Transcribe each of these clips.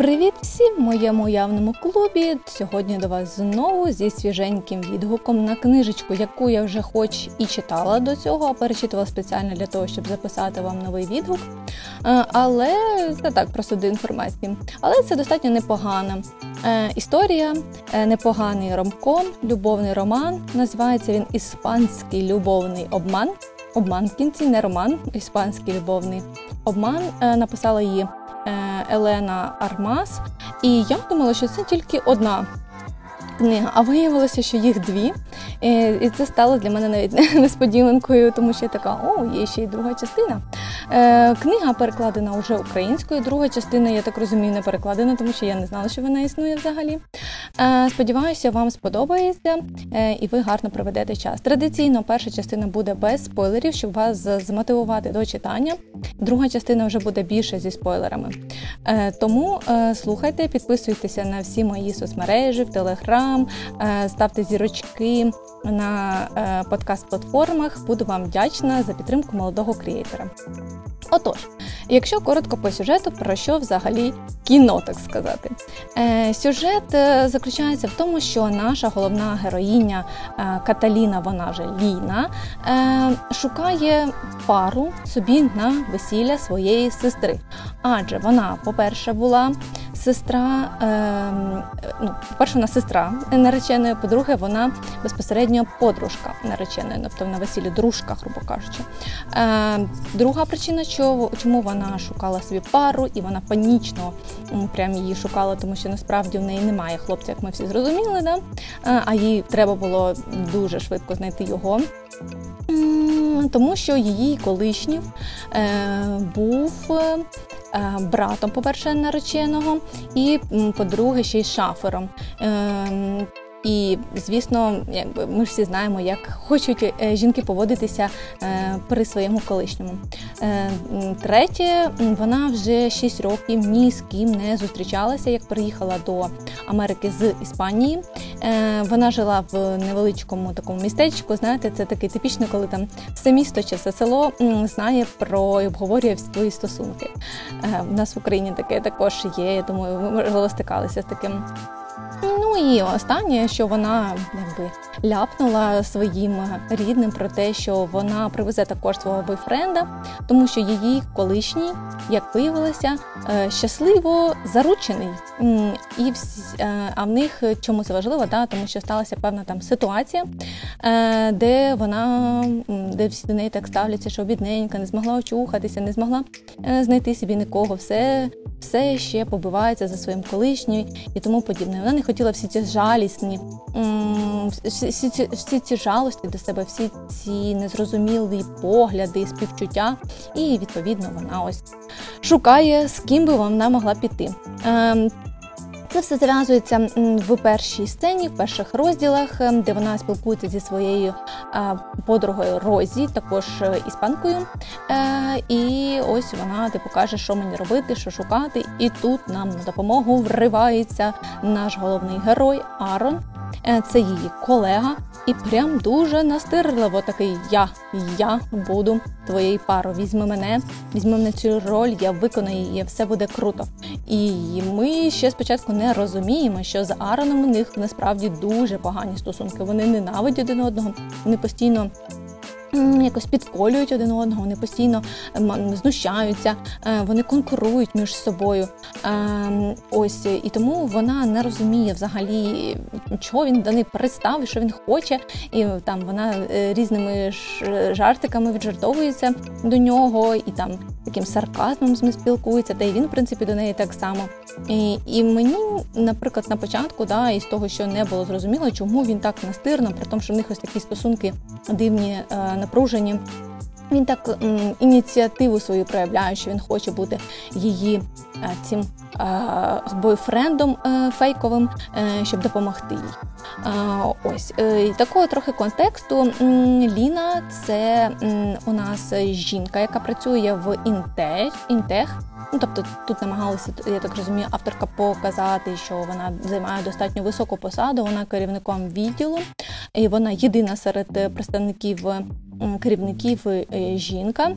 Привіт всім в моєму уявному клубі. Сьогодні до вас знову зі свіженьким відгуком на книжечку, яку я вже хоч і читала до цього, а перечитувала спеціально для того, щоб записати вам новий відгук. Е, але це так, просто до інформації. Але це достатньо непогана е, історія, е, непоганий ромком, любовний роман. Називається він Іспанський любовний обман. Обман в кінці, не роман, іспанський любовний обман. Написала її. Елена Армас, і я думала, що це тільки одна книга, а виявилося, що їх дві. І це стало для мене навіть несподіванкою, тому що я така, о, є ще й друга частина. Е, Книга перекладена вже українською. Друга частина, я так розумію, не перекладена, тому що я не знала, що вона існує взагалі. Е, Сподіваюся, вам сподобається е, і ви гарно проведете час. Традиційно перша частина буде без спойлерів, щоб вас змотивувати до читання. Друга частина вже буде більше зі спойлерами. Тому слухайте, підписуйтеся на всі мої соцмережі, в Телеграм, е, ставте зірочки на е, подкаст-платформах. Буду вам вдячна за підтримку молодого креатора. Отож, якщо коротко по сюжету, про що взагалі кіно, так сказати. Е, Сюжет е, заключається в тому, що наша головна героїня Каталіна, вона же Ліна, е, шукає пару собі на весілля своєї сестри. Адже вона, по-перше, була сестра, е, ну, по-перше, вона сестра нареченої, по-друге, вона безпосередньо подружка нареченої, тобто на весіллі дружка, грубо кажучи. Е, Друга причина, чому вона шукала собі пару, і вона панічно прям її шукала, тому що насправді в неї немає хлопця, як ми всі зрозуміли, да? Е, а їй треба було дуже швидко знайти його. Тому що її колишній е, був Е, братом, по-перше, нареченого, і по-друге, ще й шафером. І, звісно, якби ми всі знаємо, як хочуть е, жінки поводитися е, при своєму колишньому. Е, третє, вона вже 6 років ні з ким не зустрічалася, як приїхала до Америки з Іспанії. Вона жила в невеличкому такому містечку. Знаєте, це такий типічний, коли там все місто чи все село знає про і обговорює свої стосунки. У нас в Україні таке також є. Я думаю, ви можливо стикалися з таким. Ну і останнє, що вона якби ляпнула своїм рідним про те, що вона привезе також свого бойфренда, тому що її колишній, як виявилося, е, щасливо заручений. І е, а в них чому це важливо? Да? Тому що сталася певна там ситуація, е, де вона де всі до неї так ставляться, що бідненька, не змогла очухатися, не змогла знайти собі нікого. Все все ще побивається за своїм колишнім і тому подібне. Вона не хотіла всі ці жалісні, всі ці, всі ці жалості до себе, всі ці незрозумілі погляди, співчуття, і відповідно вона ось шукає, з ким би вона могла піти. Це все зав'язується в першій сцені, в перших розділах, ем, де вона спілкується зі своєю подругою Розі, також е, іспанкою. Е, і ось вона типу каже, що мені робити, що шукати. І тут нам на допомогу вривається наш головний герой Арон. Е, це її колега, і прям дуже настирливо такий я, я буду твоєю парою. Візьми мене, візьми мене цю роль, я виконаю її, все буде круто. І ми ще спочатку не розуміємо, що з Ароном у них насправді дуже погані стосунки. Вони ненавидять один одного, вони постійно якось підколюють один одного, вони постійно знущаються, е, вони конкурують між собою. Ем, ось і тому вона не розуміє взагалі, чого він до неї представив, що він хоче, і там вона е, різними жартиками віджартовується до нього, і там таким сарказмом з ним спілкується, та й він, в принципі, до неї так само. І і мені, наприклад, на початку, да, із того, що не було зрозуміло, чому він так настирно, при тому, що в них ось такі стосунки дивні, е, напружені. Він так ініціативу свою проявляє, що він хоче бути її е, цим е, бойфрендом е, фейковим, щоб допомогти їй. Ось такого трохи контексту. Ліна це у нас жінка, яка працює в Інтех. Інтех. Ну, тобто тут намагалася, я так розумію, авторка показати, що вона займає достатньо високу посаду, вона керівником відділу, і вона єдина серед представників керівників е, жінка.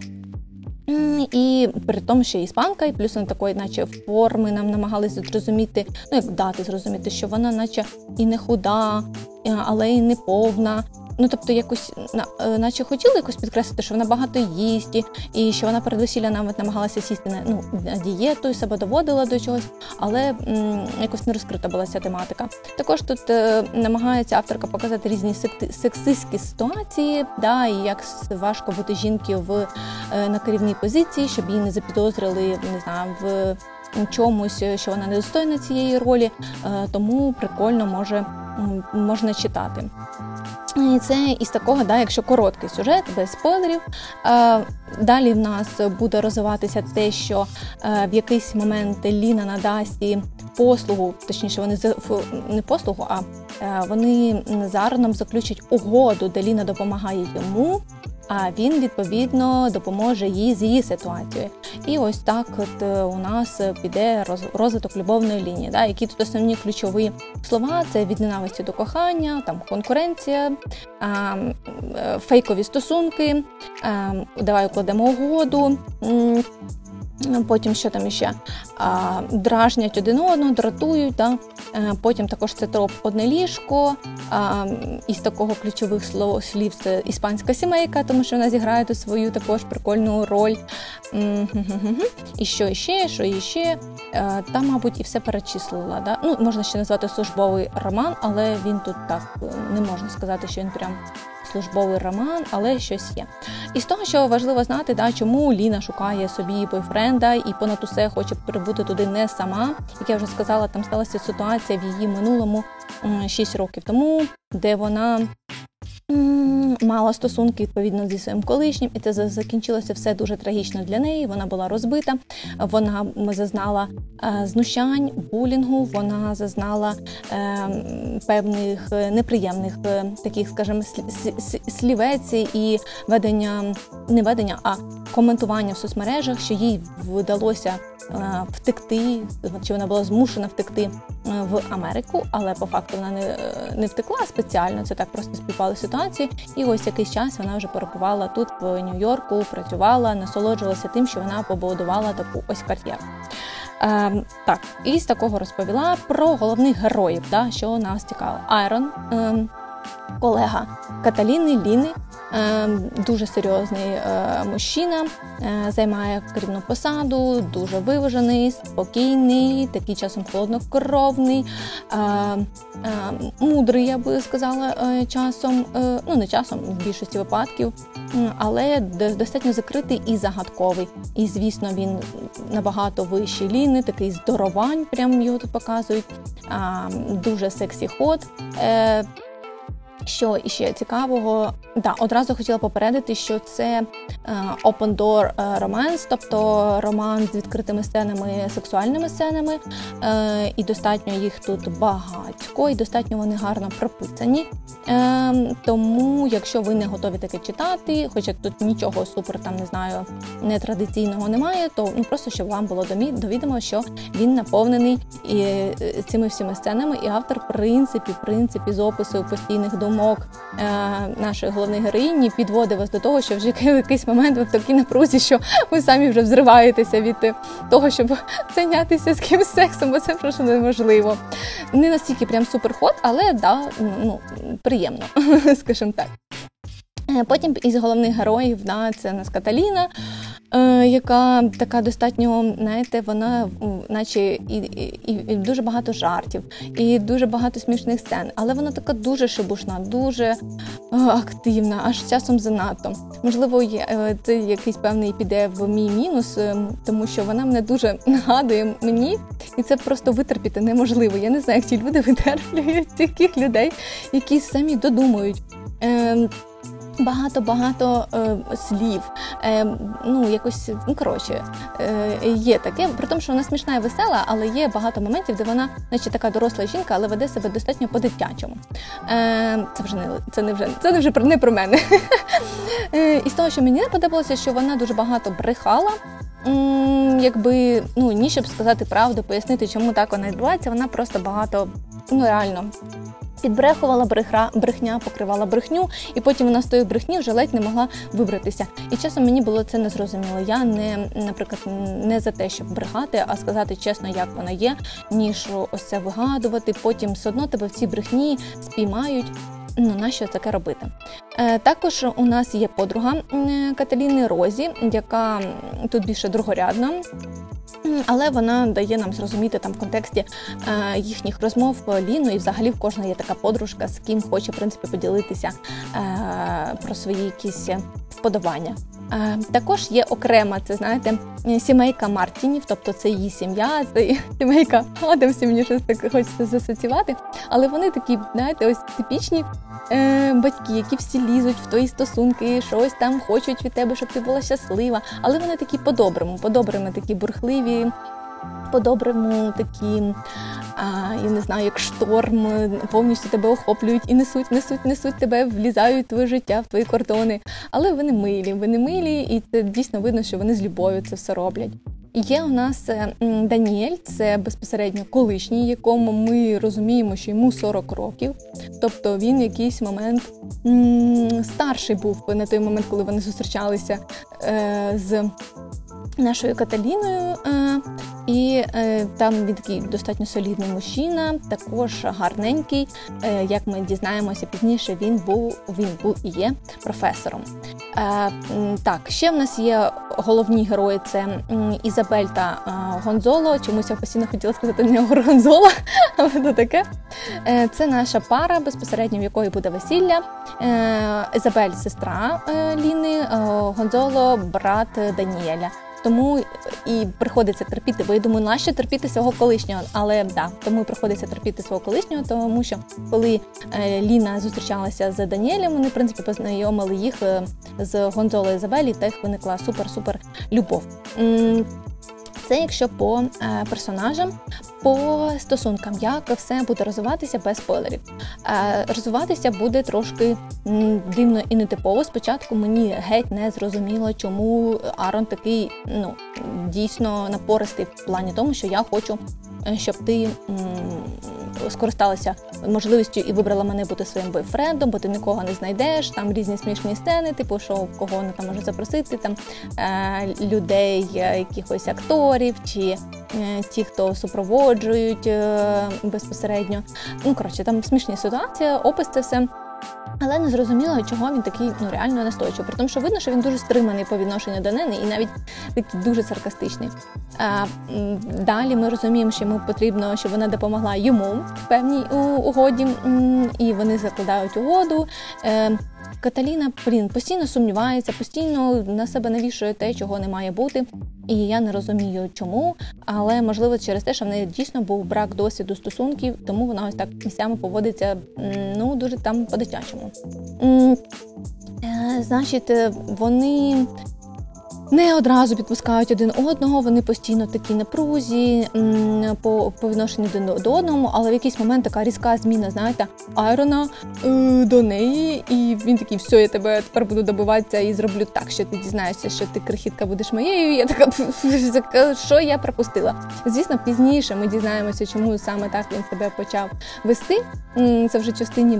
І при тому, ще іспанка, і плюс вона такої, наче форми нам намагалися зрозуміти, ну як дати зрозуміти, що вона, наче і не худа, е, але і не повна. Ну, тобто, якось на- е, наче хотіли якось підкреслити, що вона багато їсть, і- що вона перед весіллям навіть намагалася сісти на ну дієту і себе доводила до чогось, але м, якось не розкрита була ця тематика. Також тут е, намагається авторка показати різні сексистські ситуації, да, і як важко бути жінки в е, на керівній позиції, щоб її не запідозрили, не знаю, в чомусь, що вона недостойна цієї ролі, е, тому прикольно може можна читати. І це із такого, да, якщо короткий сюжет, без спойлерів. Е, далі в нас буде розвиватися те, що е, в якийсь момент Ліна надасть послугу, точніше, вони не послугу, а е, вони з Аароном заключать угоду, де Ліна допомагає йому. А він відповідно допоможе їй з її ситуацією. І ось так от е, у нас піде роз- розвиток любовної лінії. Да? Які тут основні ключові слова: це від ненависті до кохання, там конкуренція, е, фейкові стосунки, а, давай укладемо угоду. М, Потім що там іще? Дражнять один одного, дратують. Да? Е, Потім також це троп одне ліжко. Із такого ключових слів це іспанська сімейка, тому що вона зіграє тут свою також прикольну роль. І що іще, що іще. Е, Та, мабуть, і все перечислила. Да? Ну, можна ще назвати службовий роман, але він тут так е, не можна сказати, що він прям службовий роман, але щось є. І з того, що важливо знати, да, чому Ліна шукає собі бойфренда і понад усе хоче прибути туди не сама. Як я вже сказала, там сталася ситуація в її минулому 6 років тому, де вона. Мала стосунки відповідно зі своїм колишнім, і це закінчилося все дуже трагічно для неї. Вона була розбита, вона зазнала е, знущань, булінгу, вона зазнала е, певних неприємних е, таких, скажімо, слі- слі- слі- слівець і ведення, не ведення, а коментування в соцмережах, що їй вдалося втекти, чи вона була змушена втекти е, в Америку, але по факту вона не, е, не втекла спеціально. Це так просто співпали ситуації. І ось якийсь час вона вже перебувала тут, в Нью-Йорку, працювала, насолоджувалася тим, що вона побудувала таку ось кар'єру. Ем, так, і з такого розповіла про головних героїв, да, що нас цікаво. Айрон, ем, колега Каталіни Ліни, ем, дуже серйозний е, мужчина, е, займає керівну посаду, дуже виважений, спокійний, такий часом холоднокровний, е, е, мудрий, я би сказала, е, часом, е, ну не часом, в більшості випадків, але достатньо закритий і загадковий. І звісно, він набагато вищий ліни, такий здоровань, прям його тут показують. Дуже сексі ход. Що іще цікавого, да, одразу хотіла попередити, що це е, open door е, romance, тобто роман з відкритими сценами, сексуальними сценами, е, і достатньо їх тут багатько, і достатньо вони гарно прописані. Тому, якщо ви не готові таке читати, хоча тут нічого супер там не знаю, нетрадиційного немає, то ну просто щоб вам було довідомо, що він наповнений і, цими всіма сценами, і автор, в принципі, в принципі, з опису постійних думок е, нашої головної героїні підводить вас до того, що вже в якийсь момент ви в такій напрузі, що ви самі вже взриваєтеся від е, того, щоб зайнятися з кимось сексом, бо це просто неможливо. Не настільки прям суперход, але да, ну, приємно, скажімо так. Е, Потім із головних героїв да, це у нас Каталіна, яка така достатньо, знаєте, вона наче і, і, і дуже багато жартів, і дуже багато смішних сцен, але вона така дуже шибушна, дуже е, активна, аж часом занадто. Можливо, є, е, це якийсь певний піде в мій мінус, е, тому що вона мене дуже нагадує мені, і це просто витерпіти неможливо. Я не знаю, як ті люди витерплюють таких людей, які самі додумують. Багато-багато е, слів, е, ну якось ну коротше, е, є таке, при тому, що вона смішна і весела, але є багато моментів, де вона, наче така доросла жінка, але веде себе достатньо по-дитячому. Е, це вже не це не вже це не вже про- не про мене. Е, і з того, що мені не подобалося, що вона дуже багато брехала. Якби ну ні, щоб сказати правду, пояснити, чому так вона відбувається, вона просто багато ну реально Підбрехувала брехра, брехня, покривала брехню, і потім вона з тої брехні вже ледь не могла вибратися. І часом мені було це незрозуміло. Я не, наприклад, не за те, щоб брехати, а сказати чесно, як вона є, ніж ось це вигадувати. Потім все одно тебе в цій брехні спіймають. Ну, нащо таке робити? Е, також у нас є подруга Каталіни Розі, яка тут більше другорядна. Але вона дає нам зрозуміти там в контексті е, їхніх розмов е, Ліну, і взагалі в кожна є така подружка, з ким хоче в принципі поділитися е, про свої якісь вподобання. Е, також є окрема, це знаєте, сімейка Мартінів, тобто це її сім'я, це сімейка Адамсів, мені щось так хочеться засоціювати. Але вони такі, знаєте, ось типічні е, батьки, які всі лізуть в твої стосунки, щось там хочуть від тебе, щоб ти була щаслива. Але вони такі по-доброму, по-добрими, такі бурхливі, по-доброму такі. А, я не знаю, як шторм повністю тебе охоплюють і несуть, несуть, несуть тебе, влізають в твоє життя, в твої кордони. Але вони милі, вони милі, і це дійсно видно, що вони з любов'ю це все роблять. Є у нас е, Даніель, це безпосередньо колишній, якому ми розуміємо, що йому 40 років. Тобто він в якийсь момент старший був на той момент, коли вони зустрічалися е, з нашою Каталіною. Е, і е, там він такий достатньо солідний мужчина, також гарненький. Е, як ми дізнаємося пізніше, він був він був і є професором. Так, ще в нас є головні герої: це Ізабель та Гонзоло. Чомусь я постійно хотіла сказати не Горгонзола, але то таке. Це наша пара, безпосередньо в якої буде весілля. Ізабель сестра Ліни, Гонзоло брат Даніеля. Тому і приходиться терпіти, бо я думаю, нащо терпіти свого колишнього, але да, тому приходиться терпіти свого колишнього, тому що коли е, Ліна зустрічалася з Даніелем, вони в принципі познайомили їх е, з Гонзолою Забелі, в них виникла супер-супер любов. Це якщо по е, персонажам, по стосункам, як все буде розвиватися без спойлерів. Е, розвиватися буде трошки дивно і нетипово. Спочатку мені геть не зрозуміло, чому Арон такий ну дійсно напористий в плані тому, що я хочу, щоб ти скористалася можливістю і вибрала мене бути своїм бойфрендом, бо ти нікого не знайдеш. Там різні смішні сцени, типу, що кого вона там може запросити, там е, людей, е, якихось акторів чи е, ті, хто супроводжують е, безпосередньо. Ну коротше, там смішні ситуації, опис це все. Але не зрозуміло, чого він такий ну реально настойчивий. При тому, що видно, що він дуже стриманий по відношенню до неї і навіть такий дуже саркастичний. А, далі ми розуміємо, що йому потрібно, щоб вона допомогла йому в певній угоді, і вони закладають угоду. Каталіна блін, постійно сумнівається, постійно на себе навішує те, чого не має бути. І я не розумію, чому, але можливо через те, що в неї дійсно був брак досвіду стосунків, тому вона ось так місцями поводиться ну дуже там по-дитячому. Е, Значить, е, вони не одразу підпускають один одного, вони постійно в такій напрузі по, по відношенню до, до одного, але в якийсь момент така різка зміна, знаєте, Айрона е, до неї, і він такий, все, я тебе тепер буду добиватися і зроблю так, що ти дізнаєшся, що ти крихітка будеш моєю. Я така, що я пропустила. Звісно, пізніше ми дізнаємося, чому саме так він себе почав вести. Це вже частині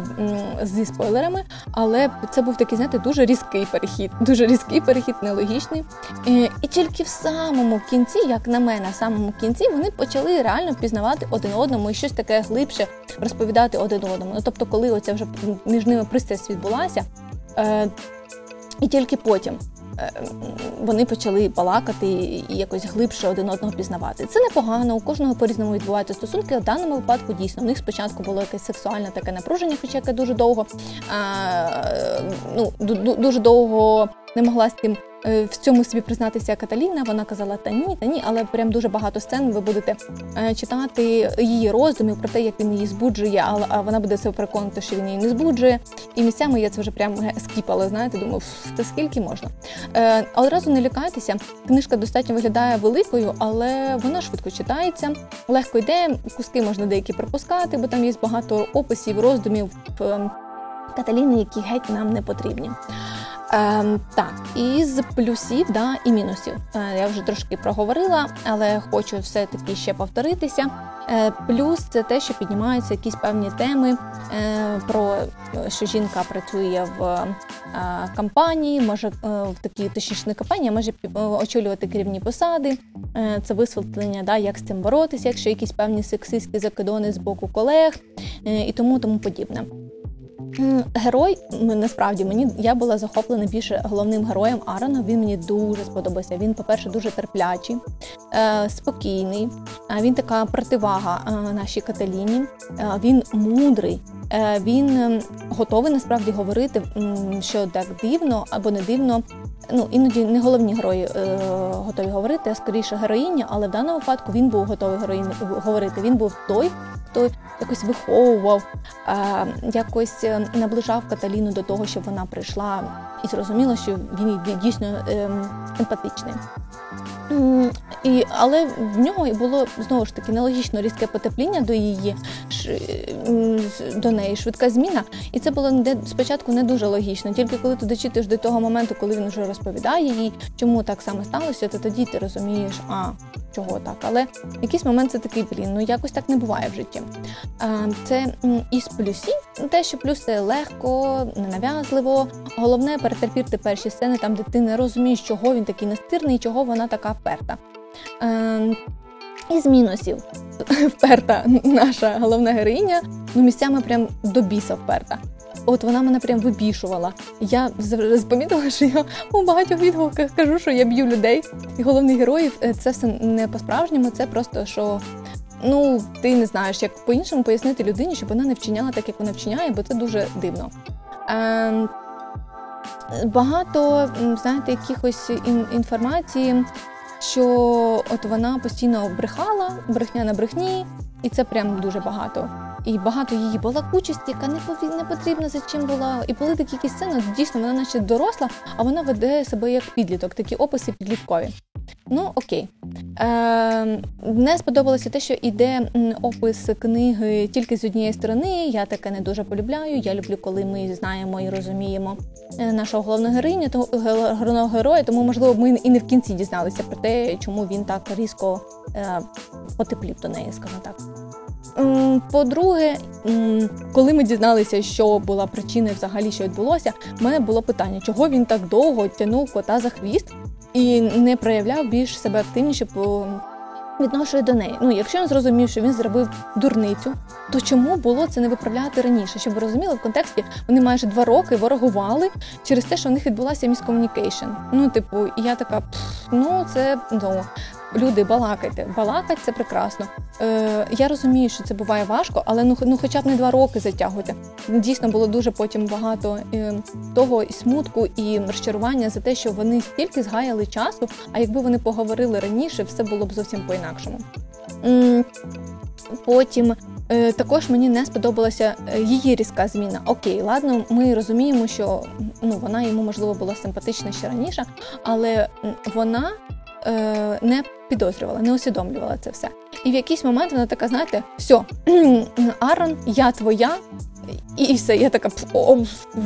зі спойлерами, але це був такий, знаєте, дуже різкий перехід. Дуже різкий перехід, нелогічний. Е, І тільки в самому кінці, як на мене, в самому кінці вони почали реально впізнавати один одному і щось таке глибше розповідати один одному. Ну тобто, коли оця вже між ними пристрасть відбулася, е, і тільки потім. е, Вони почали балакати і якось глибше один одного пізнавати. Це непогано, у кожного по-різному відбуваються стосунки. В даному випадку дійсно у них спочатку було якесь сексуальне таке напруження, хоча яке дуже довго ну, ду- ду- дуже довго не могла з тим в цьому собі признатися Каталіна. Вона казала та ні, та ні, але прям дуже багато сцен ви будете е, читати її роздумів про те, як він її збуджує, а вона буде себе переконувати, що він її не збуджує. І місцями я це вже прям скіпала. Знаєте, думаю, «Ф, та скільки можна. Е, одразу не лякайтеся. Книжка достатньо виглядає великою, але вона швидко читається, легко йде. Куски можна деякі пропускати, бо там є багато описів, роздумів. е, Каталіни, які геть нам не потрібні. Ем, так, із плюсів да, і мінусів. Е, я вже трошки проговорила, але хочу все-таки ще повторитися. Е, плюс це те, що піднімаються якісь певні теми е, про що жінка працює в е, компанії, може е, в такій точніше не компанії, може пі- очолювати керівні посади. Е, Це висвітлення, да, як з цим боротися, якщо якісь певні сексистські закидони з боку колег е, і тому тому подібне. Герой насправді мені я була захоплена більше головним героєм Арона. Він мені дуже сподобався. Він, по-перше, дуже терплячий, е, спокійний. Він така противага е, нашій Каталіні. Е, він мудрий. Він готовий насправді говорити, що так дивно або не дивно. Ну іноді не головні герої е, готові говорити, а скоріше героїня. Але в даному випадку він був готовий героїні говорити. Він був той, хто якось виховував, якось е, наближав Каталіну до того, щоб вона прийшла і зрозуміло, що він дійсно е, емпатичний. І, але в нього було знову ж таки нелогічно різке потепління до її ш- до неї, швидка зміна. І це було не спочатку не дуже логічно. Тільки коли ти дочитуєш до того моменту, коли він вже розповідає їй, чому так саме сталося, то тоді ти розумієш, а чого так. Але якийсь момент це такий блін, ну якось так не буває в житті. Е, Це із плюсів, те, що плюс це легко, ненав'язливо. Головне перетерпіти перші сцени, там де ти не розумієш, чого він такий настирний, чого вона така вперта. Е, Із мінусів вперта наша головна героїня, ну місцями прям до біса вперта. От вона мене прям вибішувала. Я помітила, що я у багатьох відгуках кажу, що я б'ю людей. І головних героїв е, це все не по-справжньому, це просто що. Ну, ти не знаєш, як по-іншому пояснити людині, щоб вона не вчиняла так, як вона вчиняє, бо це дуже дивно. Ем, багато, знаєте, якихось ін- інформації, що от вона постійно брехала, брехня на брехні, і це прям дуже багато. І багато її балакучості, яка не не потрібна за чим була. І були такі якісь сцени, дійсно вона наче доросла, а вона веде себе як підліток, такі описи підліткові. Ну окей. Е, не сподобалося те, що іде опис книги тільки з однієї сторони. Я таке не дуже полюбляю. Я люблю, коли ми знаємо і розуміємо е, нашого головного героїня, того головного героя, тому можливо ми і не в кінці дізналися про те, чому він так різко е, потеплів до неї, скажімо так. По-друге, коли ми дізналися, що була причиною взагалі, що відбулося, в мене було питання, чого він так довго тягнув кота за хвіст і не проявляв більш себе активніше по відношенню до неї. Ну, якщо він зрозумів, що він зробив дурницю, то чому було це не виправляти раніше? Щоб ви розуміли, в контексті вони майже два роки ворогували через те, що в них відбулася miscommunication. Ну, типу, і я така, «Пф, ну це ну. Люди, балакайте, балакать це прекрасно. Е, я розумію, що це буває важко, але ну, ну хоча б не два роки затягуйте. Дійсно було дуже потім багато е, того і смутку і розчарування за те, що вони стільки згаяли часу. А якби вони поговорили раніше, все було б зовсім по-інакшому. Потім е, також мені не сподобалася е, її різка зміна. Окей, ладно, ми розуміємо, що ну вона йому можливо була симпатична ще раніше, але вона не підозрювала, не усвідомлювала це все. І в якийсь момент вона така, знаєте, все, Арон, я твоя. І, все, я така, о,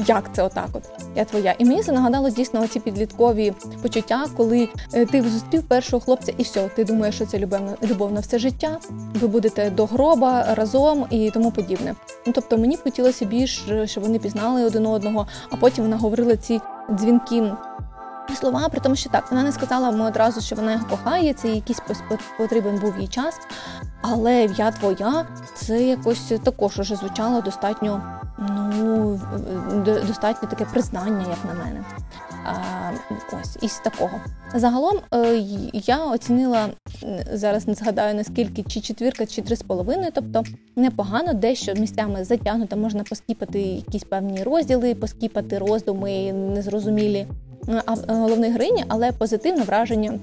як це отак? От я твоя. І мені це нагадало дійсно оці підліткові почуття, коли е, ти зустрів першого хлопця, і все, ти думаєш, що це любов, на- любов на все життя. Ви будете до гроба разом і тому подібне. Ну тобто мені хотілося більш, е, щоб вони пізнали один одного, а потім вона говорила ці дзвінки слова, при тому, що так, вона не сказала йому одразу, що вона його кохає, це якийсь потрібен був їй час. Але я твоя, це якось також уже звучало достатньо, ну, достатньо таке признання, як на мене. А, ось із такого. Загалом е, я оцінила зараз не згадаю наскільки, чи четвірка, чи три з половиною, тобто непогано, дещо місцями затягнуто, можна поскіпати якісь певні розділи, поскіпати роздуми незрозумілі головної героїні, але позитивне враження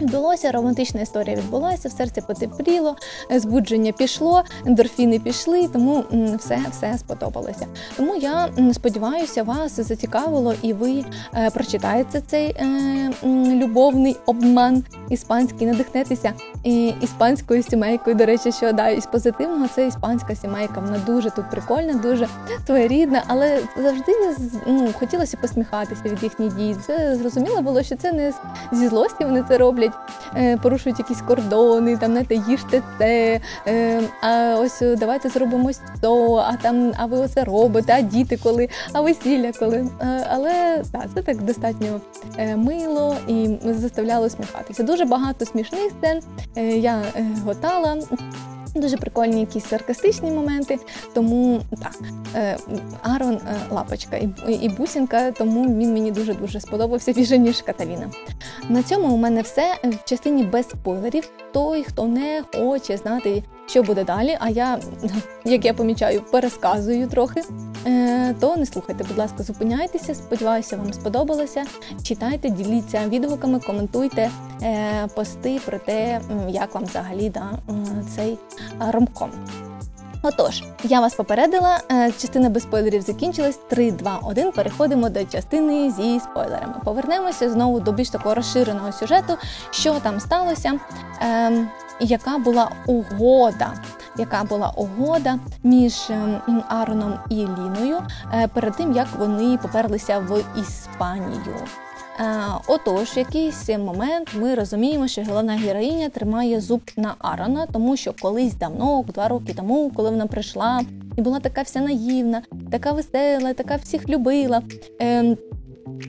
відбулося, романтична історія відбулася, в серці потепліло, е, збудження пішло, ендорфіни пішли, тому все, все сподобалося. Тому я сподіваюся, вас зацікавило і ви е, прочитаєте цей е, любовний обман іспанський, надихнетеся іспанською сімейкою. До речі, що да, із позитивного це іспанська сімейка. Вона дуже тут прикольна, дуже своєрідна, але завжди ну, хотілося посміхатися від їхніх дій. Це зрозуміло було, що це не зі злості вони це роблять, е, порушують якісь кордони, там знаєте, їжте це. Е, а ось давайте зробимо то, а там, а ви оце робите, а діти коли, а весілля коли. Е, але так, це так достатньо мило і заставляло сміхатися. Дуже багато смішних сцен я готала. Дуже прикольні якісь саркастичні моменти, тому так, е, Арон е, лапочка і бусінка, тому він мені дуже дуже сподобався більше, ніж Каталіна. На цьому у мене все в частині без спойлерів. Той, хто не хоче знати, що буде далі. А я, як я помічаю, пересказую трохи. Е, то не слухайте, будь ласка, зупиняйтеся. Сподіваюся, вам сподобалося. Читайте, діліться відгуками, коментуйте пости про те, як вам взагалі да, цей ромком. Отож, я вас попередила, е, частина без спойлерів закінчилась. 3, 2, 1, Переходимо до частини зі спойлерами. Повернемося знову до більш такого розширеного сюжету, що там сталося, ем, яка була угода. Яка була угода між ем, Ароном і Ліною е, перед тим, як вони поперлися в Іспанію? Е, отож, якийсь момент ми розуміємо, що головна героїня тримає зуб на Арона, тому що колись давно, два роки тому, коли вона прийшла і була така вся наївна, така весела, така всіх любила.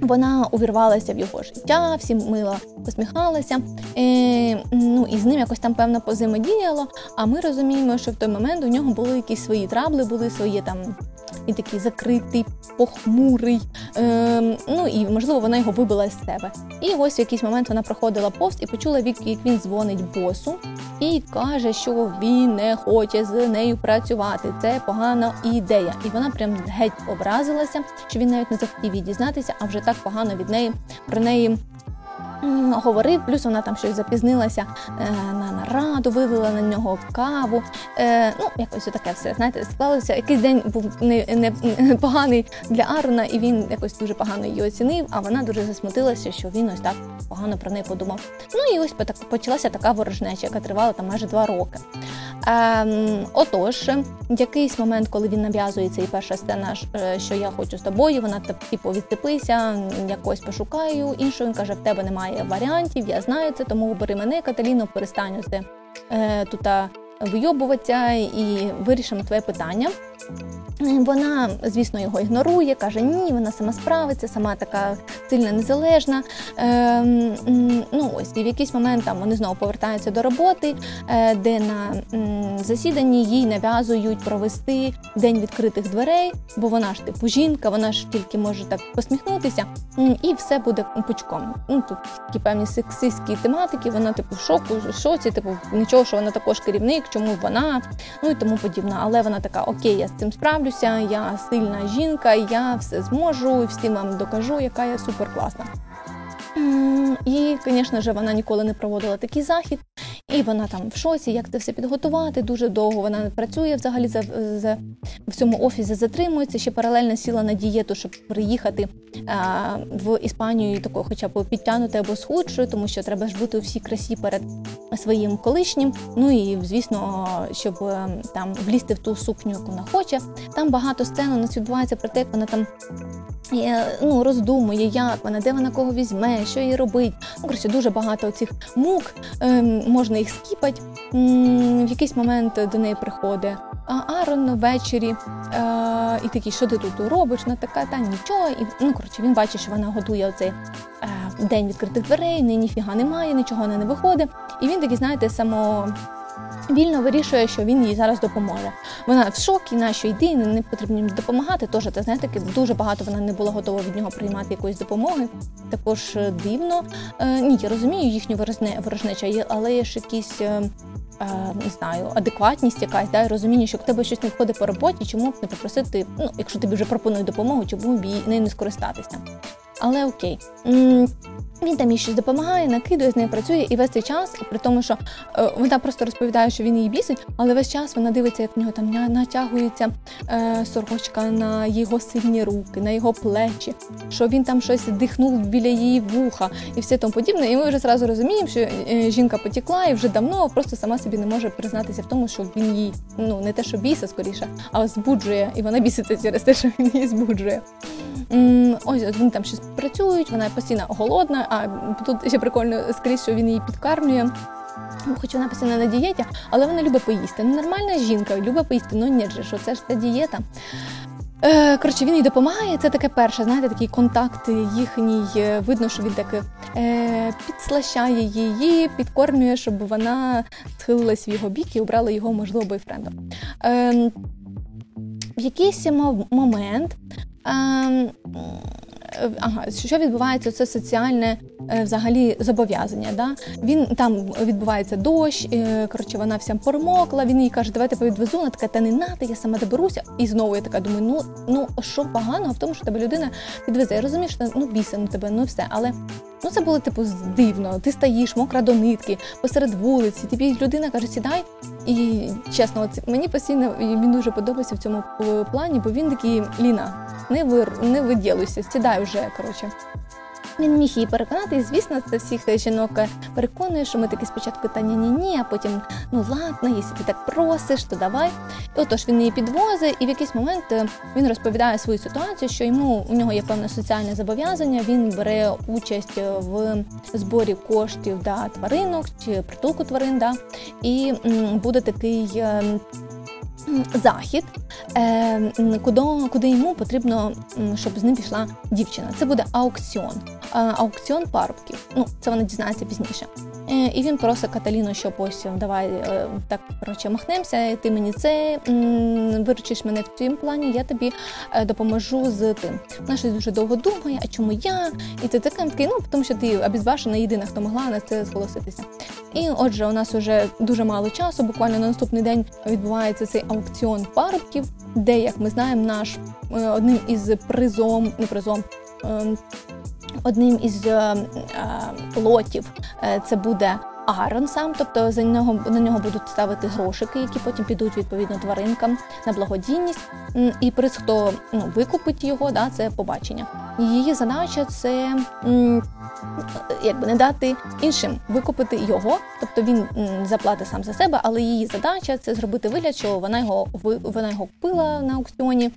Вона увірвалася в його життя, всім мило посміхалася, е, ну і з ним якось там певно позаємодіяло. А ми розуміємо, що в той момент у нього були якісь свої трабли, були свої там він такий закритий, похмурий. Е, ну і можливо вона його вибила з себе. І ось в якийсь момент вона проходила повз і почула, як він дзвонить босу і каже, що він не хоче з нею працювати. Це погана ідея. І вона прям геть образилася, що він навіть не захотів її дізнатися, а вже так погано від неї про неї говорив, плюс вона там щось запізнилася е, на нараду, вивела на нього каву. Е, ну, якось таке все. Знаєте, склалося. Якийсь день був не, не, для Арона, і він якось дуже погано її оцінив, а вона дуже засмутилася, що він ось так погано про неї подумав. Ну і ось почалася така ворожнеча, яка тривала там майже два роки. Ем, Отож, якийсь момент, коли він нав'язується, і перша сцена, е, що я хочу з тобою, вона типу відцепися, якось пошукаю. Іншого він каже: в тебе немає варіантів, я знаю це, тому бери мене, Каталіно, перестань усе е, тут вийобуватися і вирішимо твоє питання. Вона, звісно, його ігнорує, каже, ні, вона сама справиться, сама така сильна, незалежна. Е, ну ось І в якийсь момент там вони знову повертаються до роботи, е, де на м, засіданні їй нав'язують провести день відкритих дверей, бо вона ж типу жінка, вона ж тільки може так посміхнутися, і все буде пучком. Ну, Тут такі певні сексистські тематики, вона типу в шоку, в шоці, типу, нічого, що вона також керівник, чому вона, ну і тому подібне. Але вона така, окей, я цим справлюся, я сильна жінка, я все зможу, всім вам докажу, яка я супер класна. І, звісно ж, вона ніколи не проводила такий захід, і вона там в шоці, як це все підготувати. Дуже довго вона працює взагалі за, за в цьому офісі, затримується ще паралельно сіла на дієту, щоб приїхати а, в Іспанію такою, хоча б підтягнути або схудшою, тому що треба ж бути у всій красі перед своїм колишнім. Ну і звісно, щоб ем, там влізти в ту сукню, яку вона хоче. Там багато сцен нас відбувається про те, як вона там ну, роздумує, як вона, де вона кого візьме, що їй робить. Ну, коротше, дуже багато цих мук, ем, можна їх скіпати. В якийсь момент до неї приходить а Арон ввечері е, і такий, що ти тут робиш? Вона така, та нічого. І ну, коротше, він бачить, що вона готує оцей е, день відкритих дверей, ніфіга немає, нічого вона не виходить. І він такий, знаєте, само вільно вирішує, що він їй зараз допоможе. Вона в шокі, на що йди, не потрібно їм допомагати. Тож це знаєте, дуже багато вона не була готова від нього приймати якоїсь допомоги. Також е, дивно. Е, ні, я розумію їхню ворожнечу, але є ж якісь. Е, не знаю, адекватність якась, да, розуміння, що в тебе щось не входить по роботі, чому б не попросити, ну, якщо тобі вже пропонують допомогу, чому б її не скористатися. Але окей. Він там їй щось допомагає, накидує, з нею працює, і весь цей час, при тому, що е, вона просто розповідає, що він її бісить, але весь час вона дивиться, як в нього там натягується е, сорочка на його сильні руки, на його плечі, що він там щось дихнув біля її вуха і все тому подібне. І ми вже зразу розуміємо, що е, жінка потекла і вже давно просто сама собі не може признатися в тому, що він її ну не те, що біса скоріше, а збуджує, і вона біситься через те, що він її збуджує. Ось вони там щось працюють, вона постійно голодна. А тут ще прикольно скрізь, що він її підкармлює. Хоч вона постійно на дієті, але вона любить поїсти. Ну, нормальна жінка любить поїсти. Ну ні, же, що це ж та дієта. Е, коротше, він їй допомагає. Це таке перше, знаєте, такий контакт їхній. е, Видно, що він таки е, підслащає її, підкормлює, щоб вона схилилась в його бік і обрала його, можливо, бойфрендом. Е, в якийсь момент. Ем, е, Ага, що відбувається? Це соціальне е, взагалі зобов'язання. Да? Він там відбувається дощ, е, коротше, вона вся промокла. Він їй каже, давайте повідвезу. Вона така, та не надо, я сама доберуся. І знову я така думаю, ну ну що поганого в тому, що тебе людина підвезе. Я розумію, що ну біса на тебе, ну все. Але ну це було типу дивно. Ти стоїш, мокра до нитки, посеред вулиці. Тобі людина каже, сідай. І чесно, от мені постійно він дуже подобається в цьому е, плані, бо він такий Ліна, не вир, не виділуйся, сідай вже. Коротше. Він міг її переконати, і звісно, це всіх жінок переконує, що ми таки спочатку та ні-ні-ні, а потім ну ладно, якщо ти так просиш, то давай. І отож він її підвозить, і в якийсь момент е, він розповідає свою ситуацію, що йому у нього є певне соціальне зобов'язання. Він бере участь в зборі коштів да, тваринок чи притулку тварин, да, і буде такий. е, м, Захід, е, куди, куди йому потрібно, щоб з ним пішла дівчина. Це буде аукціон. Е, аукціон парубків. Ну, це вона дізнається пізніше. Е, і він просить Каталіну, що ось давай е, так коротше махнемося, ти мені це виручиш мене в цьому плані, я тобі е, допоможу з тим. Вона щось дуже довго думає, а чому я? І ти таке такий, ну тому що ти обізбашена єдина, хто могла на це зголоситися. І отже, у нас вже дуже мало часу. Буквально на наступний день відбувається цей аукціон парубків, де, як ми знаємо, наш е, одним із призом, не призом. Одним із е, е, лотів е, це буде Аарон сам, тобто за нього на нього будуть ставити грошики, які потім підуть відповідно тваринкам на благодійність. І приз, хто ну, викупить його, да, це побачення. Її задача це якби не дати іншим викупити його, тобто він заплатить сам за себе, але її задача це зробити вигляд, що вона його вона його купила на аукціоні,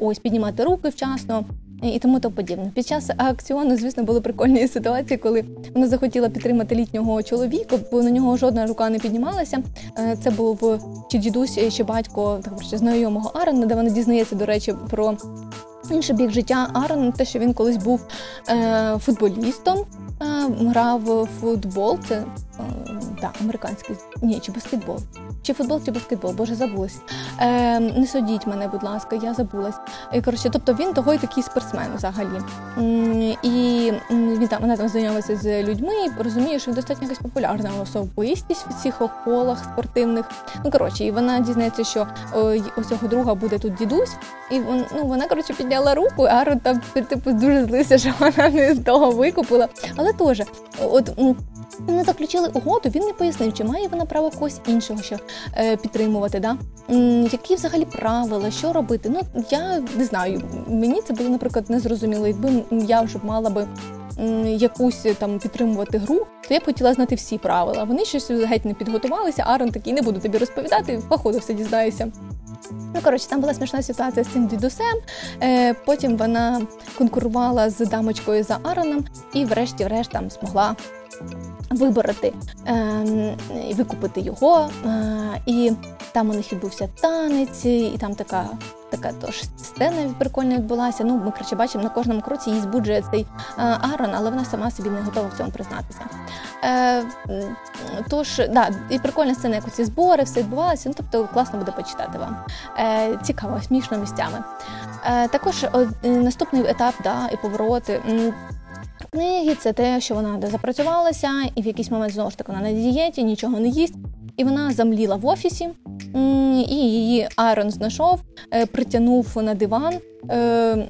ось піднімати руки вчасно. І тому то подібне. Під час аукціону, звісно, були прикольні ситуації, коли вона захотіла підтримати літнього чоловіка, бо на нього жодна рука не піднімалася. Е, Це був чи дідусь, чи батько так коротше, знайомого Арена, де вона дізнається, до речі, про інший бік життя Арена, те, що він колись був е, футболістом, е, грав в футбол. Це е, да, американський ні, чи баскетбол. Чи футбол, чи баскетбол, боже, забулась. Е, не судіть мене, будь ласка, я забулась. І, коротше, тобто він того й такий спортсмен взагалі. І він там вона там знайомиться з людьми і розуміє, що він достатньо якась популярна особистість в цих колах спортивних. Ну коротше, і вона дізнається, що у цього друга буде тут дідусь, і вон, ну, вона коротше підняла руку, Арон там типу дуже злився, що вона не з того викупила. Але теж, от. Вони заключили угоду, він не пояснив, чи має вона право когось іншого ще е, підтримувати. Да? Які взагалі правила, що робити? Ну я не знаю. Мені це було, наприклад, незрозуміло. Якби я вже мала би якусь там підтримувати гру, то я б хотіла знати всі правила. Вони щось геть не підготувалися. Арон такий не буду тобі розповідати, походу все дізнаєшся. Ну, коротше, там була смішна ситуація з цим дідусем. Е, потім вона конкурувала з дамочкою за Ароном і, врешті-решт, там змогла вибороти е, викупити його. Е, і там у них відбувся танець, і там така. Така тож сцена прикольна відбулася. Ну, ми коротше, бачимо на кожному кроці її збуджує цей е, Арон, але вона сама собі не готова в цьому признатися. Е, тож, да, і прикольна сцена, як ці збори, все відбувалося. Ну, тобто класно буде почитати вам. Е, цікаво, смішно місцями. Е, також е, наступний етап, да, і повороти. Книги це те, що вона запрацювалася, і в якийсь момент знову ж таки вона на дієті, нічого не їсть. і вона замліла в офісі. І її Айрон знайшов, е, притягнув на диван. Е,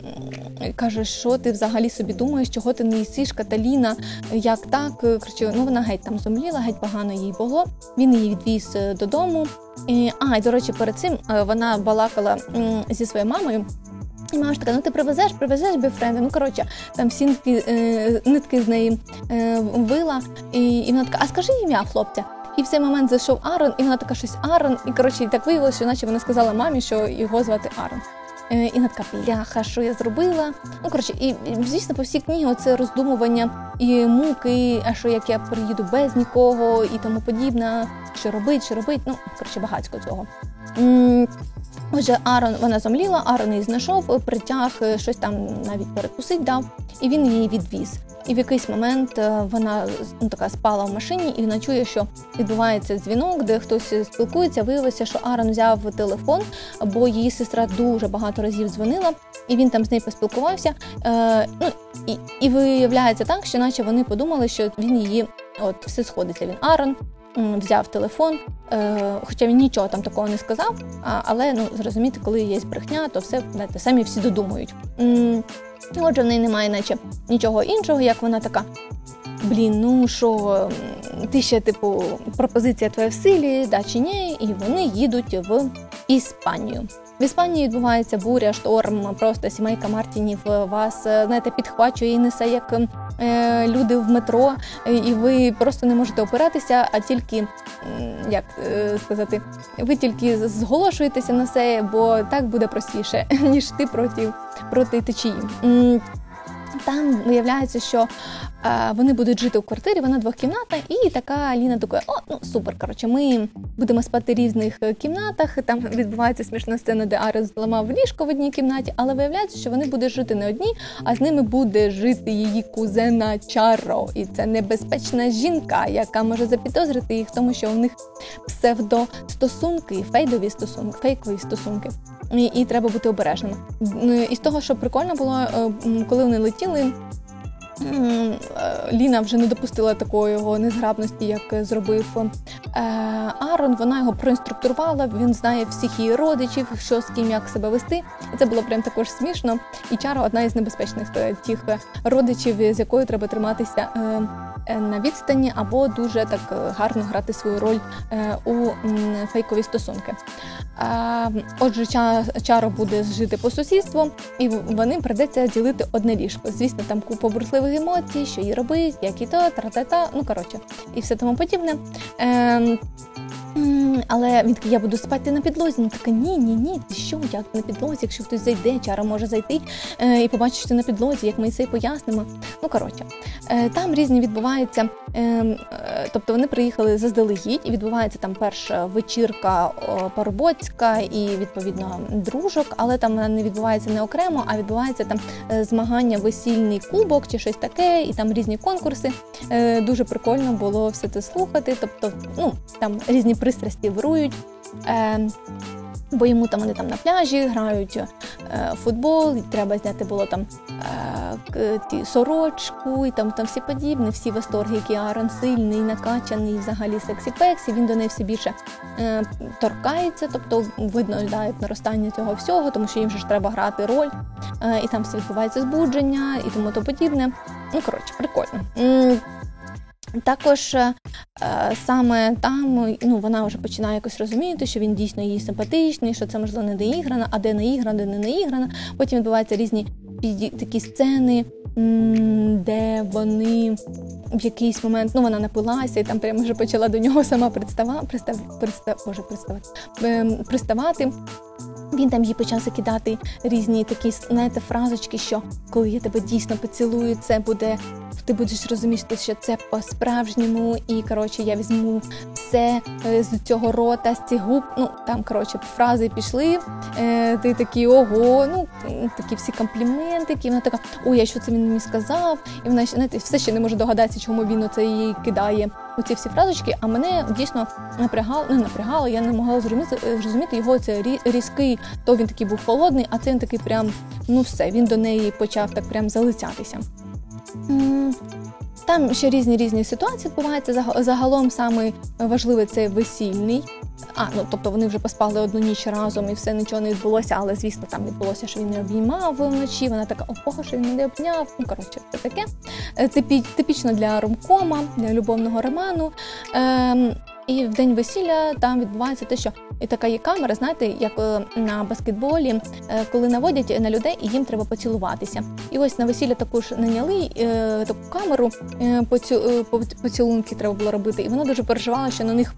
каже, що ти взагалі собі думаєш, чого ти не їсиш, Каталіна, як так? Короче, ну вона геть там зомліла, геть погано їй було. Він її відвіз додому. І, А, і до речі, перед цим вона балакала зі своєю мамою. Мама ж така, ну ти привезеш, привезеш бойфренда. Ну коротше, там всі нитки, е, нитки з неї е, вила, і, і вона така, а скажи ім'я хлопця. І в цей момент зайшов Арон, і вона така щось Арон. І коротше, і так виявилося, що наче вона сказала мамі, що його звати Арон. Е, і вона така пляха, що я зробила. Ну коротше, і звісно, по всій книгі оце роздумування і муки, а що як я приїду без нікого і тому подібне, що робить, що робить. Ну коротше, багатько цього. Отже, Арон вона зомліла, Арон її знайшов, притяг е, щось там навіть перекусить дав, і він її відвіз. І в якийсь момент е, вона ну, така спала в машині, і вона чує, що відбувається дзвінок, де хтось спілкується. Виявилося, що Арон взяв телефон, бо її сестра дуже багато разів дзвонила, і він там з нею поспілкувався. Е, ну, І і виявляється так, що наче вони подумали, що він її от все сходиться. Він Арон взяв телефон, е, хоча він нічого там такого не сказав. Але ну зрозуміти, коли є брехня, то все знаєте, самі всі додумують. Отже, в неї немає, наче нічого іншого, як вона така. Блін, ну що, ти ще, типу, пропозиція твоя в силі, да чи ні, і вони їдуть в Іспанію. В Іспанії відбувається буря, шторм, просто сімейка Мартінів вас знаєте, підхвачує і несе як е, люди в метро, і ви просто не можете опиратися, а тільки як е, сказати, ви тільки зголошуєтеся на це, бо так буде простіше, ніж ти проти, проти течії. Там виявляється, що е, вони будуть жити у квартирі, вона двохкімнатна, і така Ліна така, о, ну супер. Коротше, ми будемо спати в різних е, кімнатах. Там відбувається смішна сцена, де Арес зламав ліжко в одній кімнаті, але виявляється, що вони будуть жити не одні, а з ними буде жити її кузена Чаро. І це небезпечна жінка, яка може запідозрити їх, тому що у них псевдостосунки, фейдові стосунки, фейкові стосунки і, і треба бути обережними. З того, що прикольно було, е, коли вони летіли. Е, Ліна вже не допустила такої його незграбності, як зробив е, Арон. Вона його проінструктурувала. Він знає всіх її родичів, що з ким як себе вести. Це було прям також смішно. І Чара одна із небезпечних тих родичів, з якою треба триматися Е, на відстані або дуже так е, гарно грати свою роль е, у фейкові стосунки. Отже, чаро буде жити по сусідству, і вони придеться ділити одне ліжко. Звісно, там купа бурхливих емоцій, що їй робить, як і то, тра-та-та, ну коротше, і все тому подібне. Ем, але він такий, я буду спати на підлозі. Ну така ні, ні, ні. Ти що? Як на підлозі? Якщо хтось зайде, чара може зайти е, і побачити що ти на підлозі, як ми це пояснимо. Ну коротше, е, там різні відбуваються. Е, е, тобто вони приїхали заздалегідь, і відбувається там перша вечірка парубоцька і відповідно дружок, але там не відбувається не окремо, а відбувається там змагання весільний кубок чи щось таке, і там різні конкурси. Дуже прикольно було все це слухати. Тобто, ну там різні пристрасті вирують. Е, Бо йому там вони там на пляжі грають е, футбол, і треба зняти було там е, ті сорочку, і там там всі подібне, всі восторги, які Аарон сильний, накачаний, взагалі сексі-пексі. Він до неї все більше е, торкається, тобто видно да, наростання цього всього, тому що їм ж треба грати роль, е, і там все відбувається збудження і тому то подібне. Ну коротше, прикольно. Також е, саме там ну, вона вже починає якось розуміти, що він дійсно їй симпатичний, що це можливо не доіграно, а де наіграно, де не наіграно. Потім відбуваються різні такі сцени, де вони в якийсь момент ну вона напилася і там прямо вже почала до нього сама представа, пристав, пристав, боже, приставати, ем, приставати. Він там їй почав закидати різні такі знаєте, фразочки, що коли я тебе дійсно поцілую, це буде ти будеш розуміти, що це по-справжньому, і коротше я візьму все е, з цього рота, з цих губ. Ну там коротше фрази пішли. Е, Ти такий ого, ну такі всі компліменти. І вона така, ой, а що це він мені сказав? І вона знаєте, все ще не може догадатися, чому він оце їй кидає. Оці всі фразочки, а мене дійсно напрягало, не напрягало, я не могла зрозуміти, зрозуміти його це різкий, то він такий був холодний, а це він такий прям, ну все, він до неї почав так прям залицятися. Там ще різні різні ситуації відбуваються. Заг- Загалом саме важливе це весільний. А, ну тобто вони вже поспали одну ніч разом і все нічого не відбулося, але звісно там відбулося, що він не обіймав вночі. Вона така, о, Бога, що він не обняв. Ну коротше, це таке. Е, Типі, типічно для ромкома, для любовного роману. Ем, і в день весілля там відбувається те, що і така є камера, знаєте, як е, на баскетболі, е, коли наводять на людей і їм треба поцілуватися. І ось на весілля також наняли е, таку камеру, поцілунки треба було робити. І вона дуже переживала, що на них.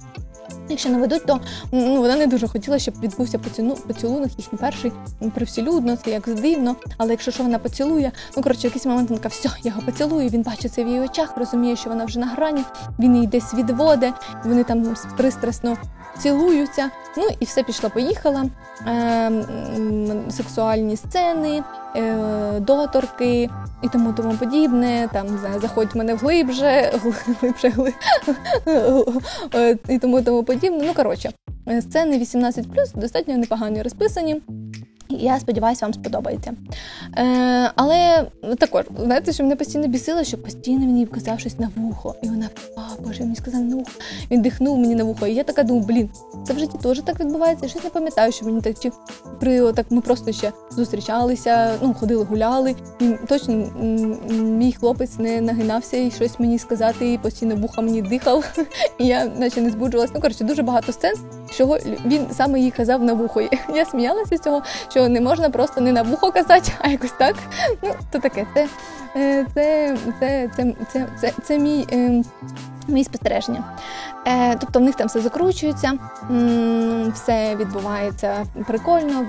Якщо наведуть, то ну вона не дуже хотіла, щоб відбувся поцілунок, їхній перший м, привселюдно, це як дивно. Але якщо що вона поцілує, ну коротше, якийсь момент вона така, все, я його поцілую. Він бачить це в її очах, розуміє, що вона вже на грані, він її десь відводить, вони там пристрасно цілуються. Ну і все пішло, поїхала. Е, м, сексуальні сцени, е, доторки і тому тому подібне. Там не заходь мене вглибже, глибше, гли- е, і тому тому подібне. Ну коротше, е, сцени 18 достатньо непогані розписані. Я сподіваюся, вам сподобається. Е, але також, знаєте, що мене постійно бісило, що постійно він їй казав щось на вухо. І вона, а боже, мені сказав на вухо. Він дихнув мені на вухо. І я така думаю, блін, це в житті теж так відбувається. Я щось не пам'ятаю, що мені так чи при так ми просто ще зустрічалися, ну ходили, гуляли. І точно мій хлопець не нагинався і щось мені сказати, і постійно вуха мені дихав. І я наче не збуджувалась. Ну коротше, дуже багато сцен, чого він саме їй казав на вухо. Я сміялася з цього, що не можна просто не на вухо казати, а якось так. Ну, то таке. Це, е, це, це, це, це, це, це мій. е, Мої спостереження. Е, тобто в них там все закручується, все відбувається прикольно.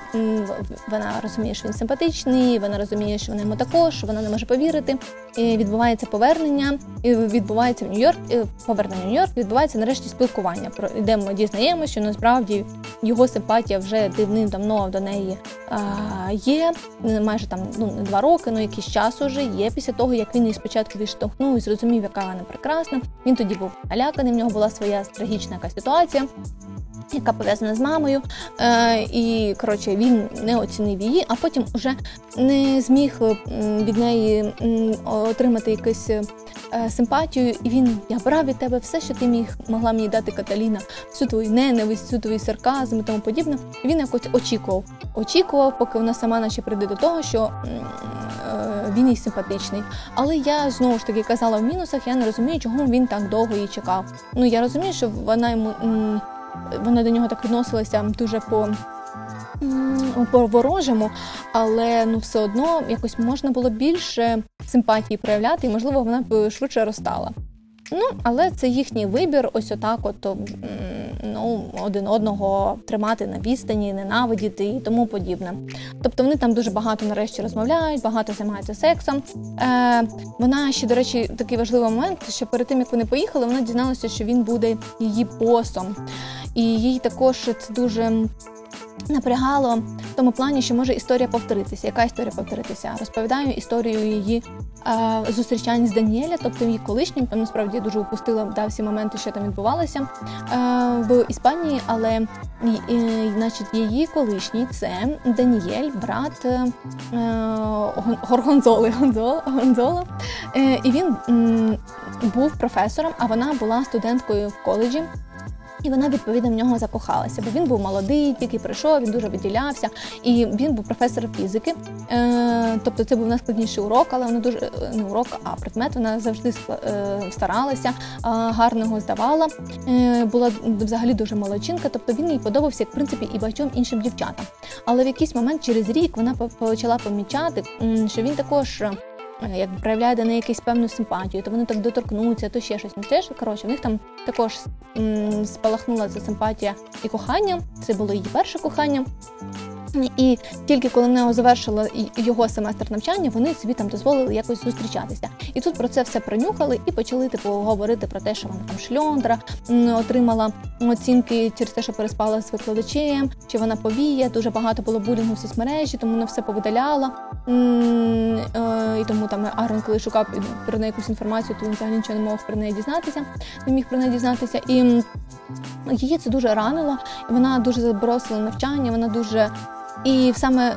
Вона розуміє, що він симпатичний, вона розуміє, що вона йому також, вона не може повірити. І відбувається повернення, і відбувається в Нью-Йорк, е, повернення в Нью-Йорк, відбувається нарешті спілкування. Про де ми дізнаємося, що насправді його симпатія вже давним-давно до неї є. е, Майже там ну не два роки, ну якийсь час уже є після того, як він її спочатку відштовхнув і зрозумів, яка вона прекрасна. Він тоді був наляканий, в нього була своя трагічна якась ситуація. Яка пов'язана з мамою, е, і коротше він не оцінив її, а потім уже не зміг від неї отримати якусь е, симпатію. І він я брав від тебе все, що ти міг могла мені дати Каталіна, всю твою ненависть, всю твій сарказм і тому подібне. Він якось очікував, очікував, поки вона сама наче прийде до того, що е, він їй симпатичний. Але я знову ж таки казала в мінусах, я не розумію, чому він так довго її чекав. Ну я розумію, що вона йому вона до нього так відносилася дуже. По ворожому, але ну все одно якось можна було більше симпатії проявляти, і можливо вона б швидше розстала. Ну, але це їхній вибір, ось отак, от ну, один одного тримати на відстані, ненавидіти і тому подібне. Тобто вони там дуже багато нарешті розмовляють, багато займаються сексом. Е, вона ще, до речі, такий важливий момент, що перед тим як вони поїхали, вона дізналася, що він буде її босом. І їй також це дуже напрягало в тому плані, що може історія повторитися. Яка історія повторитися? Розповідаю історію її е, зустрічань з Даніеля, тобто її колишнім. Там насправді я дуже упустила да, всі моменти, що там відбувалося е, в Іспанії, але і, і, значить, її колишній це Даніель, брат е, Горгонзоли Гонзола, Гонзола. Е, і він м, був професором, а вона була студенткою в коледжі. І вона відповідно в нього закохалася, бо він був молодий, тільки прийшов, він дуже виділявся, і він був професор фізики. Е, тобто це був найскладніший урок, але вона дуже е, не урок, а предмет. Вона завжди е, старалася, е, гарно його здавала. Е, була взагалі дуже молодчинка. Тобто він їй подобався, як в принципі, і багатьом іншим дівчатам. Але в якийсь момент через рік вона почала помічати, що він також. Е, Як проявляє до неї якусь певну симпатію, то вони так доторкнуться, то ще щось. Ну, теж коротше, в них там також спалахнула ця симпатія і кохання. Це було її перше кохання. І тільки коли вона завершила його семестр навчання, вони собі там дозволили якось зустрічатися. І тут про це все пронюхали і почали типу говорити про те, що вона там шльондра отримала оцінки через те, що переспала з викладачем, чи вона повіє. Дуже багато було булінгу в соцмережі, тому вона все повидаляла. Е, І тому там Арон, коли шукав про неї якусь інформацію, то він взагалі нічого не мог про неї дізнатися, не міг про неї дізнатися. І її це дуже ранило, і вона дуже забросила навчання, вона дуже. І саме е,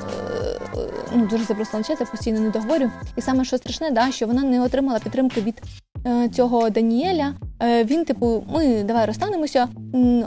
ну, дуже забросила навчання, постійно не договорю. І саме що страшне, да, що вона не отримала підтримки від е, цього Даніеля. Е, Він, типу, ми давай розстанемося.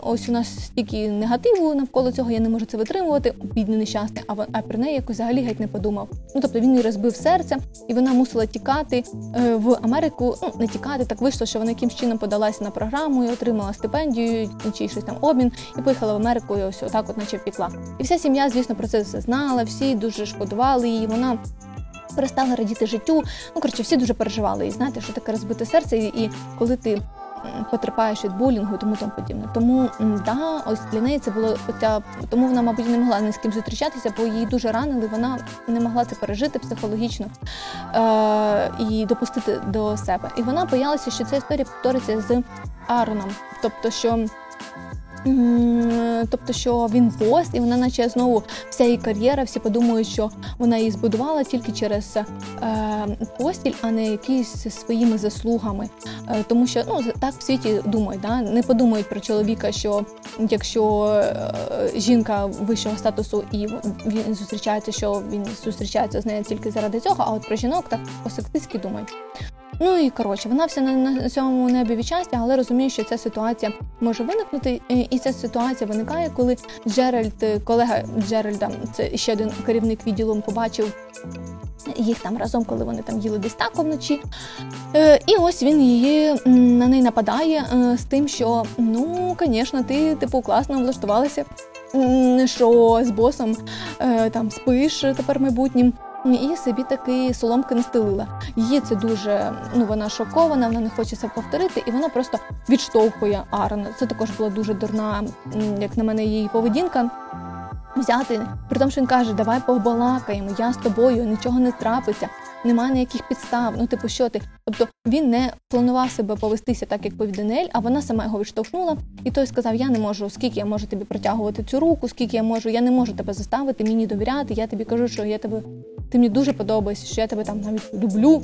Ось у нас стільки негативу навколо цього, я не можу це витримувати. Бідний нещасний, а а про неї якось взагалі геть не подумав. Ну тобто він їй розбив серце, і вона мусила тікати е, в Америку. Ну не тікати, так вийшло, що вона якимсь чином подалася на програму і отримала стипендію чи щось там обмін, і поїхала в Америку. І ось отак, от наче втекла. І вся сім'я, звісно, про це все знала. Всі дуже шкодували її. Вона перестала радіти життю. Ну коротше, всі дуже переживали. І знаєте, що таке розбите серце, і, коли ти. Потерпаєш від булінгу, тому тому подібне. Тому да, ось для неї це було оця, тому вона, мабуть, не могла ні з ким зустрічатися, бо її дуже ранили. Вона не могла це пережити психологічно е- і допустити до себе. І вона боялася, що ця історія повториться з Ароном, тобто, що. Тобто, що він пост, і вона, наче знову вся її кар'єра, всі подумають, що вона її збудувала тільки через е, постіль, а не якісь своїми заслугами. Е, тому що ну так в світі думають, да? не подумають про чоловіка, що якщо е, жінка вищого статусу і він зустрічається, що він зустрічається з нею тільки заради цього, а от про жінок так по-сексистськи думають. Ну і коротше, вона вся на, на цьому небі від щастя, але розуміє, що ця ситуація може виникнути, і ця ситуація виникає, коли Джеральд, е, колега Джеральда, це ще один керівник відділу, побачив їх там разом, коли вони там їли десь тако вночі. Е, і ось він її на неї нападає е, з тим, що ну, звісно, ти типу класно влаштувалася, що з босом там спиш тепер майбутнім. І собі таки соломки настелила. Її це дуже ну вона шокована, вона не хоче це повторити, і вона просто відштовхує Арна. Це також була дуже дурна, як на мене, її поведінка. Взяти, при тому, що він каже, давай побалакаємо, я з тобою, нічого не трапиться, немає ніяких підстав. Ну, типу, що ти? Тобто він не планував себе повестися так, як повів Даниель, а вона сама його відштовхнула, і той сказав: Я не можу, скільки я можу тобі протягувати цю руку, скільки я можу, я не можу тебе заставити, мені довіряти. Я тобі кажу, що я тебе, ти мені дуже подобаєшся, що я тебе там навіть люблю.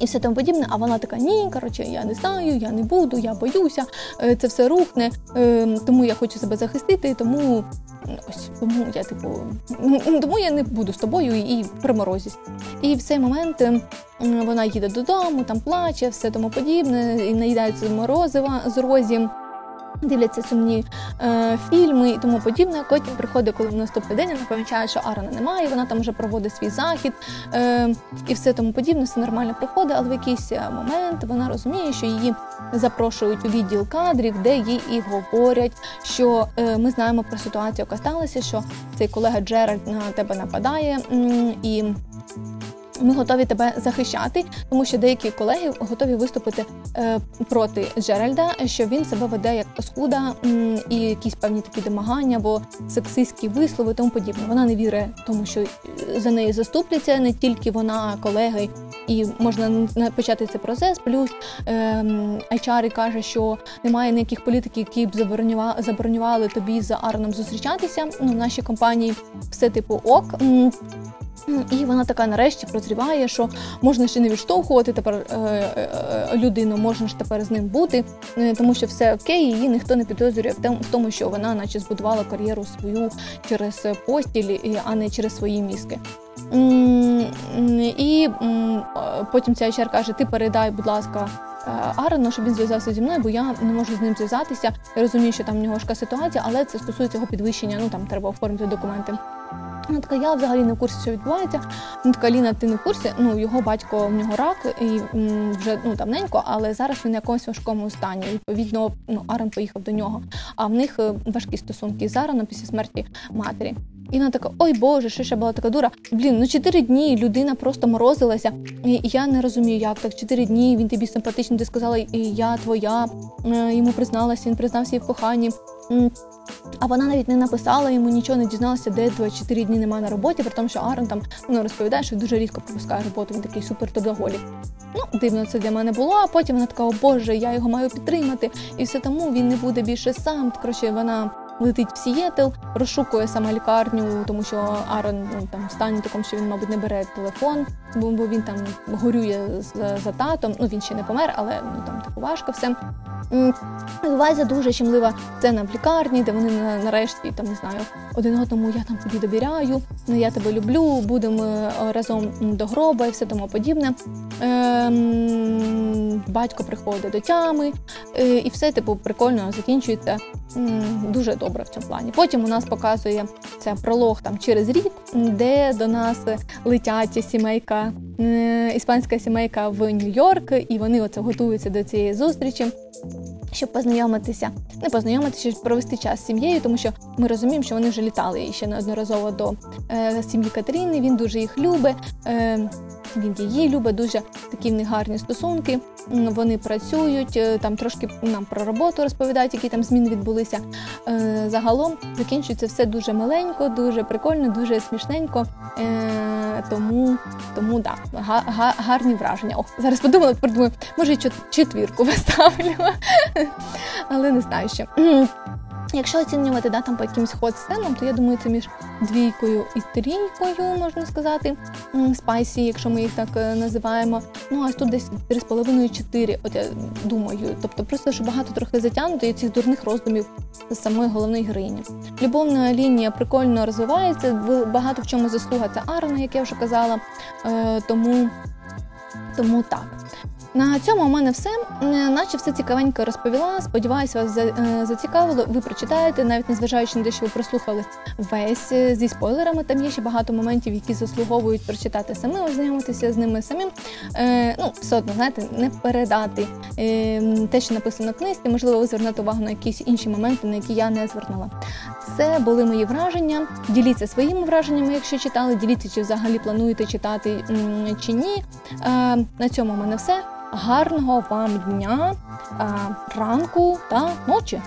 І все тому подібне, а вона така: ні, коротше, я не знаю, я не буду, я боюся, е, це все рухне, е, тому я хочу себе захистити, тому ось тому я типу, тому я не буду з тобою і приморозюсь. І в цей момент е, вона їде додому, там плаче, все тому подібне, і наїдається морозива з розі. Дивляться сумні е, фільми і тому подібне. Потім приходить, коли в наступний день вона помічає, що Арона немає, вона там вже проводить свій захід е, і все тому подібне, все нормально проходить, але в якийсь е, момент вона розуміє, що її запрошують у відділ кадрів, де їй і говорять, що е, ми знаємо про ситуацію, яка сталася, що цей колега Джеральд на тебе нападає і. Ми готові тебе захищати, тому що деякі колеги готові виступити е, проти Джеральда, що він себе веде як паскуда м, і якісь певні такі домагання або сексистські вислови, тому подібне. Вона не вірить, тому що е, за неї заступляться не тільки вона, а колеги, і можна почати цей процес. Плюс ем, HR каже, що немає ніяких політиків, які б заборонювали, заборонювали тобі з Арном зустрічатися. Ну, в нашій компанії все типу ок. І вона така нарешті прозріває, що можна ще не відштовхувати тепер е, е, людину, можна ж тепер з ним бути, е, тому що все окей, її ніхто не підозрює в тому, що вона, наче, збудувала кар'єру свою через постіль, а не через свої мізки. І е, потім ця HR каже: ти передай, будь ласка. е, Арену, щоб він зв'язався зі мною, бо я не можу з ним зв'язатися. Я розумію, що там в нього важка ситуація, але це стосується його підвищення. Ну там треба оформити документи. Вона така, я взагалі не в курсі, що відбувається. Вона така, Ліна, ти не в курсі? Ну, його батько в нього рак і м, вже ну давненько, але зараз він в якомусь важкому стані. Відповідно, ну Арен поїхав до нього. А в них е, важкі стосунки з Ареном після смерті матері. І вона така, ой Боже, що ще була така дура. Блін, ну чотири дні людина просто морозилася. І я не розумію, як так. Чотири дні він тобі симпатичний, ти сказала, і я твоя. Е, Йому призналася, він признався їй в коханні. А вона навіть не написала йому нічого, не дізналася, де 24 дні немає на роботі, при тому, що Арон там ну, розповідає, що дуже рідко пропускає роботу, він такий супер трудоголік. Ну, дивно це для мене було, а потім вона така, о Боже, я його маю підтримати, і все тому він не буде більше сам. Коротше, вона летить в Сієтл, розшукує саме лікарню, тому що Арон ну, там в стані такому, що він, мабуть, не бере телефон, бо, він там горює за, за татом. Ну він ще не помер, але ну там типу важко все. М, дуже щемлива сцена в лікарні, де вони нарешті там не знаю один одному я там тобі довіряю, ну я тебе люблю, будемо е, разом до гроба і все тому подібне. Ем, батько приходить до тями, е, і все типу прикольно закінчується дуже добре в цьому плані. Потім у нас показує це пролог там через рік, де до нас летять сімейка, іспанська сімейка в Нью-Йорк, і вони оце готуються до цієї зустрічі. Щоб познайомитися, не познайомитися, щоб провести час з сім'єю, тому що ми розуміємо, що вони вже літали ще неодноразово до е, сім'ї Катерини. Він дуже їх любить. Е, він її любить, дуже такі в них гарні стосунки. Вони працюють, е, там трошки нам про роботу розповідають, які там зміни відбулися. Е, загалом закінчується все дуже миленько, дуже прикольно, дуже смішненько. Е, тому, тому да, га, га, гарні враження. О, зараз подумала, придумаю, може, четвірку поставлю, але не знаю ще. Якщо оцінювати да, там по якимось ход-сценам, то я думаю, це між двійкою і трійкою, можна сказати. Спайсі, якщо ми їх так е, називаємо. Ну, а тут десь 3,5-4, от я думаю. Тобто просто що багато трохи затягнуто і цих дурних роздумів з самої головної героїні. Любовна лінія прикольно розвивається, багато в чому заслуга це Арна, як я вже казала. Е, тому, тому так. На цьому у мене все. Е, Наче все цікавенько розповіла. Сподіваюся, вас е, зацікавило. Ви прочитаєте, навіть незважаючи на те, що ви прослухали весь е, зі спойлерами. Там є ще багато моментів, які заслуговують прочитати самим, ознайомитися з ними самим. Ну, все одно, знаєте, не передати те, що написано в книзі. Можливо, ви звернете увагу на якісь інші моменти, на які я не звернула. Це були мої враження. Діліться своїми враженнями, якщо читали. Діліться, чи взагалі плануєте читати чи ні. На цьому у мене все. Гарного вам дня, ранку та ночі.